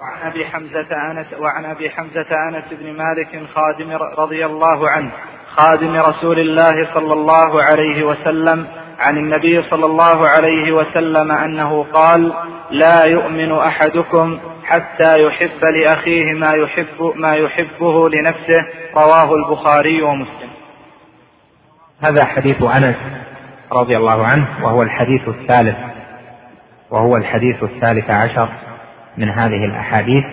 وعن أبي حمزة أنس وعن أبي حمزة أنس بن مالك خادم رضي الله عنه خادم رسول الله صلى الله عليه وسلم عن النبي صلى الله عليه وسلم أنه قال لا يؤمن أحدكم حتى يحب لأخيه ما يحب ما يحبه لنفسه رواه البخاري ومسلم. هذا حديث أنس رضي الله عنه وهو الحديث الثالث وهو الحديث الثالث عشر من هذه الأحاديث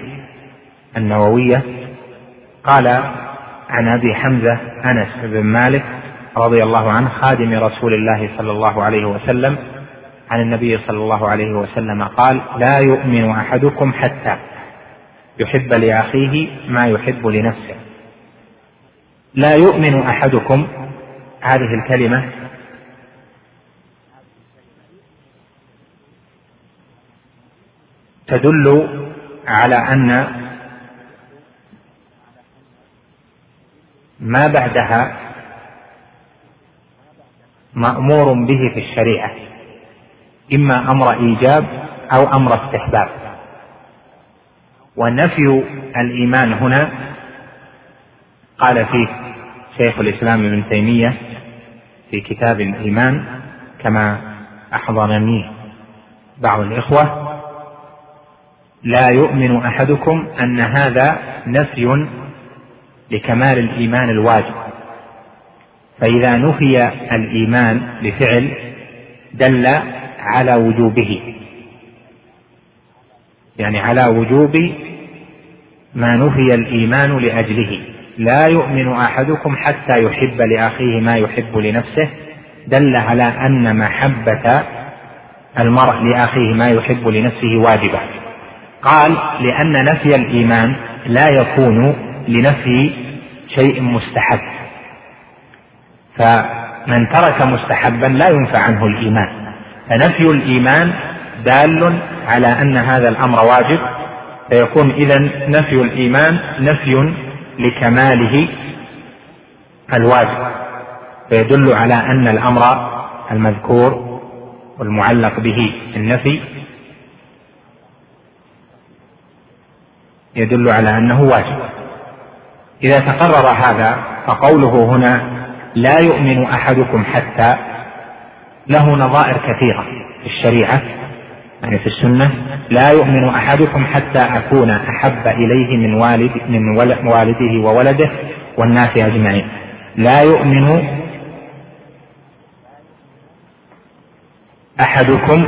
النووية. قال عن أبي حمزة أنس بن مالك رضي الله عنه خادم رسول الله صلى الله عليه وسلم عن النبي صلى الله عليه وسلم قال لا يؤمن أحدكم حتى يحب لأخيه ما يحب لنفسه. لا يؤمن أحدكم هذه الكلمة تدل على أن ما بعدها مأمور به في الشريعة إما أمر إيجاب أو أمر استحباب. ونفي الإيمان هنا قال فيه شيخ الإسلام ابن تيمية في كتاب الإيمان كما أحضرني بعض الإخوة لا يؤمن أحدكم أن هذا نفي لكمال الإيمان الواجب. فإذا نفي الإيمان لفعل دل على وجوبه. يعني على وجوب ما نفي الإيمان لأجله. لا يؤمن أحدكم حتى يحب لأخيه ما يحب لنفسه. دل على أن محبة المرء لأخيه ما يحب لنفسه واجبة. قال لأن نفي الإيمان لا يكون لنفي شيء مستحب. فمن ترك مستحبا لا ينفع عنه الإيمان. فنفي الإيمان دال على أن هذا الأمر واجب. فيكون اذا نفي الإيمان نفي لكماله الواجب. فيدل على أن الأمر المذكور والمعلق به النفي يدل على أنه واجب. إذا تقرر هذا فقوله هنا لا يؤمن أحدكم حتى له نظائر كثيرة في الشريعة يعني في السنة لا يؤمن أحدكم حتى أكون أحب إليه من والد من والده وولده والناس أجمعين. لا يؤمن أحدكم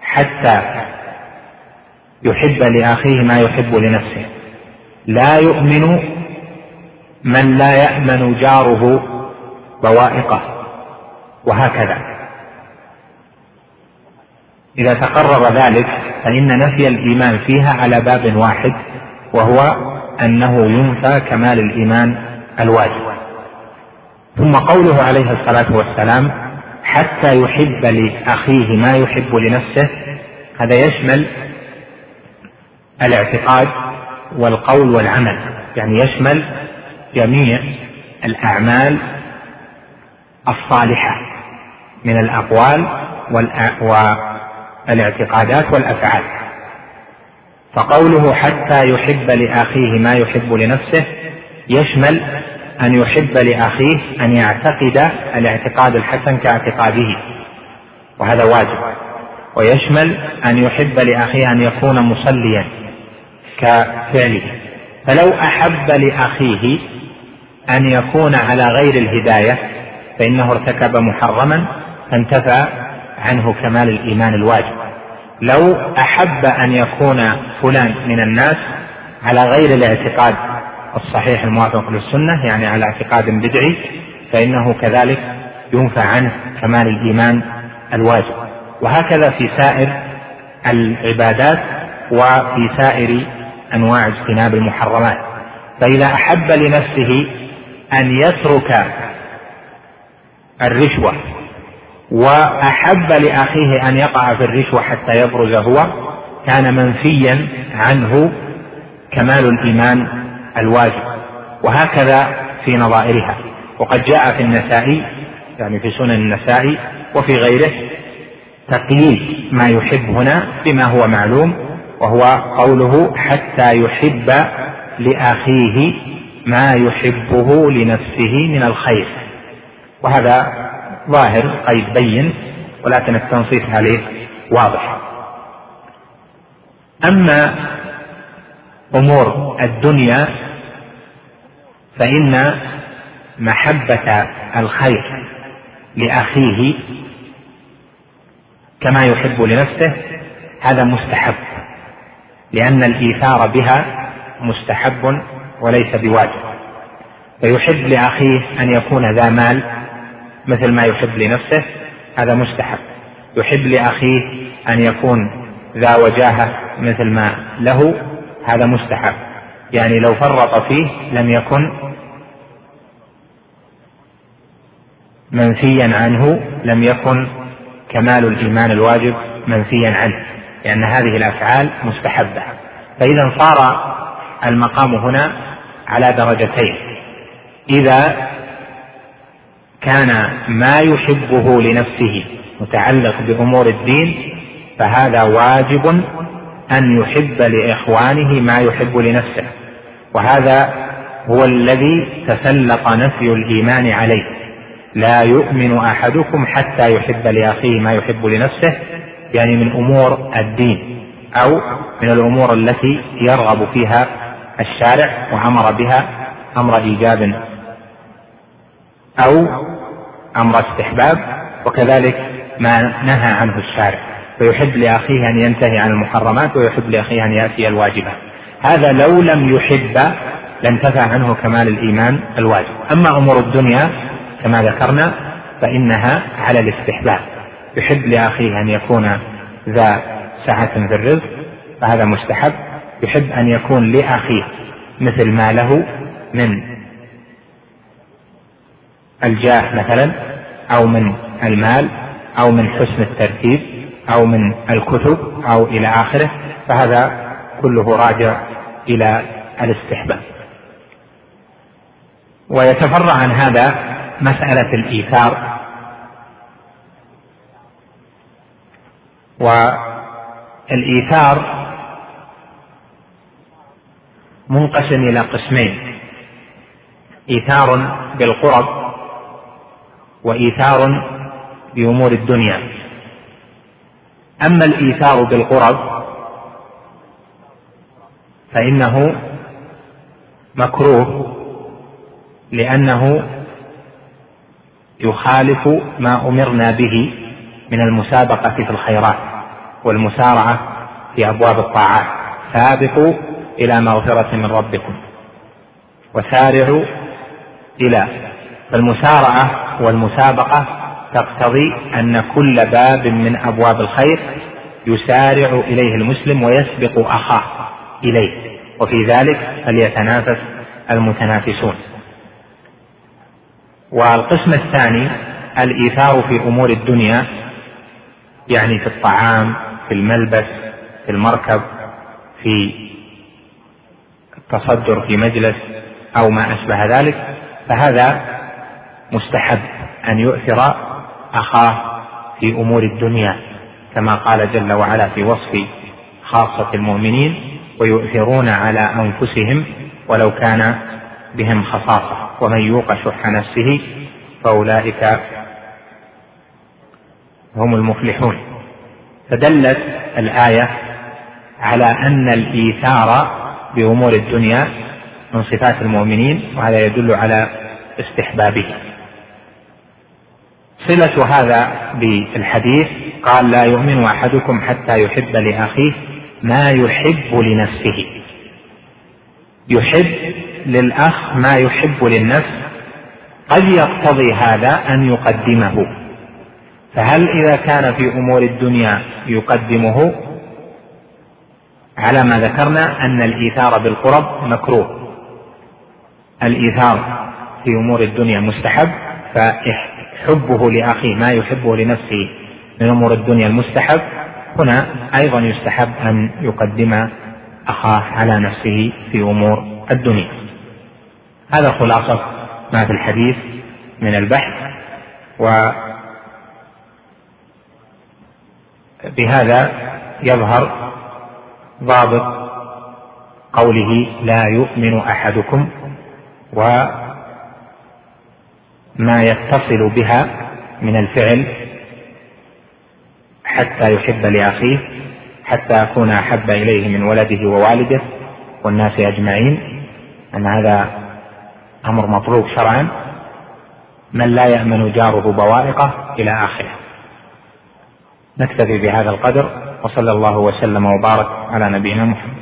حتى يحب لأخيه ما يحب لنفسه. لا يؤمن من لا يأمن جاره بوائقه. وهكذا. إذا تقرر ذلك فإن نفي الإيمان فيها على باب واحد وهو أنه ينفى كمال الإيمان الواجب. ثم قوله عليه الصلاة والسلام حتى يحب لأخيه ما يحب لنفسه هذا يشمل الاعتقاد والقول والعمل يعني يشمل جميع الأعمال الصالحة من الأقوال والاعتقادات والأفعال. فقوله حتى يحب لأخيه ما يحب لنفسه يشمل أن يحب لأخيه أن يعتقد الاعتقاد الحسن كاعتقاده وهذا واجب. ويشمل أن يحب لأخيه أن يكون مصليا. كفعله فلو أحب لأخيه أن يكون على غير الهداية فإنه ارتكب محرما فانتفى عنه كمال الإيمان الواجب. لو أحب أن يكون فلان من الناس على غير الاعتقاد الصحيح الموافق للسنة يعني على اعتقاد بدعي فإنه كذلك ينفى عنه كمال الإيمان الواجب. وهكذا في سائر العبادات وفي سائر أنواع اجتناب المحرمات. فإذا أحب لنفسه أن يترك الرشوة وأحب لأخيه أن يقع في الرشوة حتى يبرز هو كان منفيا عنه كمال الإيمان الواجب. وهكذا في نظائرها. وقد جاء في النسائي يعني في سنن النسائي وفي غيره تقييد ما يحب هنا بما هو معلوم وهو قوله حتى يحب لأخيه ما يحبه لنفسه من الخير. وهذا ظاهر قيد بين ولكن التنصيص عليه واضح. أما أمور الدنيا فإن محبة الخير لأخيه كما يحب لنفسه هذا مستحب. لأن الإيثار بها مستحب وليس بواجب. فيحب لأخيه أن يكون ذا مال مثل ما يحب لنفسه هذا مستحب. يحب لأخيه أن يكون ذا وجاهة مثل ما له هذا مستحب. يعني لو فرط فيه لم يكن منفيا عنه لم يكن كمال الإيمان الواجب منفيا عنه. لأن هذه الأفعال مستحبة. فإذا صار المقام هنا على درجتين. إذا كان ما يحبه لنفسه متعلق بأمور الدين فهذا واجب أن يحب لإخوانه ما يحب لنفسه. وهذا هو الذي تسلط نفي الإيمان عليه. لا يؤمن أحدكم حتى يحب لأخيه ما يحب لنفسه يعني من أمور الدين أو من الأمور التي يرغب فيها الشارع وأمر بها أمر إيجاب أو أمر استحباب وكذلك ما نهى عنه الشارع. فيحب لأخيه أن ينتهي عن المحرمات ويحب لأخيه أن يأتي الواجبات هذا لو لم يحب لانتفع عنه كمال الإيمان الواجب. أما أمور الدنيا كما ذكرنا فإنها على الاستحباب. يحب لأخيه أن يكون ذا سعة في الرزق فهذا مستحب. يحب أن يكون لأخيه مثل ما له من الجاه مثلا أو من المال أو من حسن الترتيب أو من الكتب أو إلى آخره. فهذا كله راجع إلى الاستحباب. ويتفرع عن هذا مسألة الإيثار. والإيثار منقسم إلى قسمين. إيثار بالقرب وإيثار بأمور الدنيا. أما الإيثار بالقرب فإنه مكروه لأنه يخالف ما أمرنا به. من المسابقة في الخيرات والمسارعة في أبواب الطاعات. سابقوا إلى مغفرة من ربكم وسارعوا إلى فالمسارعة والمسابقة تقتضي أن كل باب من أبواب الخير يسارع إليه المسلم ويسبق أخاه إليه. وفي ذلك فليتنافس المتنافسون. والقسم الثاني الإيثار في أمور الدنيا يعني في الطعام في الملبس في المركب في التصدر في مجلس أو ما أشبه ذلك فهذا مستحب أن يؤثر أخاه في أمور الدنيا كما قال جل وعلا في وصف خاصة المؤمنين ويؤثرون على أنفسهم ولو كان بهم خصاصة ومن يوق شح نفسه فأولئك هم المفلحون. فدلت الآية على أن الإيثار بأمور الدنيا من صفات المؤمنين وهذا يدل على استحبابه. صلة هذا بالحديث قال لا يؤمن أحدكم حتى يحب لأخيه ما يحب لنفسه. يحب للأخ ما يحب للنفس. قد يقتضي هذا أن يقدمه. فهل إذا كان في أمور الدنيا يقدمه؟ على ما ذكرنا أن الإيثار بالقرب مكروه. الإيثار في أمور الدنيا مستحب فحبه لأخيه ما يحبه لنفسه من أمور الدنيا المستحب هنا أيضا يستحب أن يقدم أخاه على نفسه في أمور الدنيا. هذا خلاصة ما في الحديث من البحث وبهذا يظهر ضابط قوله لا يؤمن أحدكم وما يتصل بها من الفعل حتى يحب لأخيه حتى اكون أحب إليه من ولده ووالده والناس أجمعين. أن هذا أمر مطلوب شرعا. من لا يأمن جاره بوائقه إلى آخره. نكتفي بهذا القدر وصلى الله وسلم وبارك على نبينا محمد.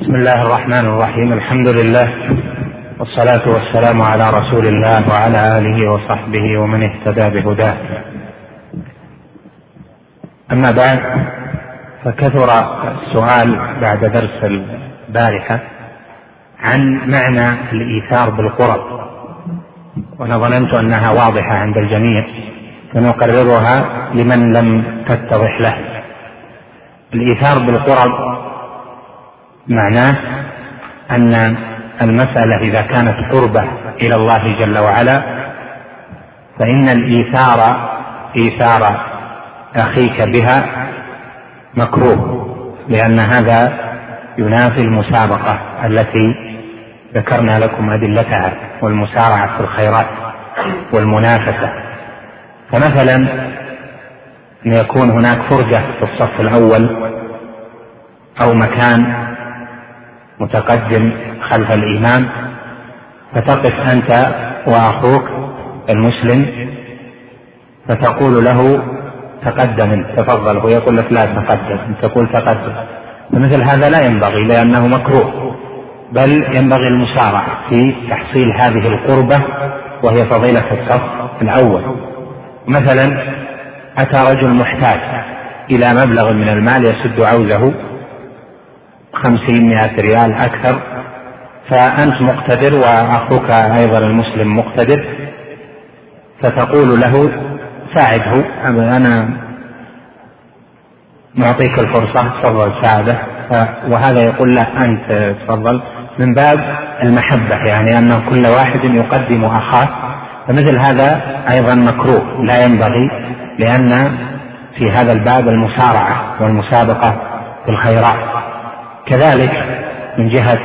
بسم الله الرحمن الرحيم الحمد لله والصلاة والسلام على رسول الله وعلى آله وصحبه ومن اهتدى بهداه. أما بعد فكثر السؤال بعد درس البارحة عن معنى الإيثار بالقرب وأنا ظننت أنها واضحة عند الجميع. فنقررها لمن لم تتضح له. الإيثار بالقرب معناه أن المسألة إذا كانت قربة إلى الله جل وعلا فإن الإيثار إيثار أخيك بها مكروه لأن هذا ينافي المسابقة التي ذكرنا لكم أدلتها والمسارعة في الخيرات والمنافسة. فمثلا أن يكون هناك فرجة في الصف الأول أو مكان متقدم خلف الإمام فتقف أنت وأخوك المسلم فتقول له تقدم تفضل هو يقول لك لا تقدم تقول تقدم. فمثل هذا لا ينبغي لأنه مكروه بل ينبغي المسارعة في تحصيل هذه القربة وهي فضيلة الصف الأول. مثلا أتى رجل محتاج إلى مبلغ من المال يسد عوزه خمسين مئة ريال أكثر فأنت مقتدر وأخوك أيضا المسلم مقتدر فتقول له ساعده أنا نعطيك الفرصة تفضل ساعده وهذا يقول له أنت تفضل. من باب المحبة يعني أن كل واحد يقدم أخاه فمثل هذا أيضا مكروه لا ينبغي لأن في هذا الباب المسارعة والمسابقة في الخيرات. كذلك من جهة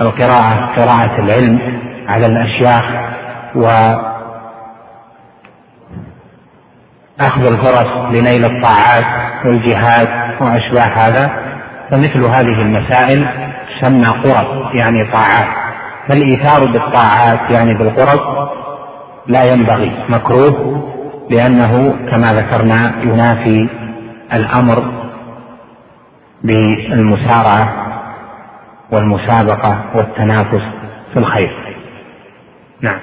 القراءة قراءة العلم على الأشياخ وأخذ الفرص لنيل الطاعات والجهاد وأشباه هذا. فمثل هذه المسائل تسمى قرب يعني طاعات. فالإيثار بالطاعات يعني بالقرب لا ينبغي مكروه لأنه كما ذكرنا ينافي الأمر بالمسارعة والمسابقة والتنافس في الخير. نعم.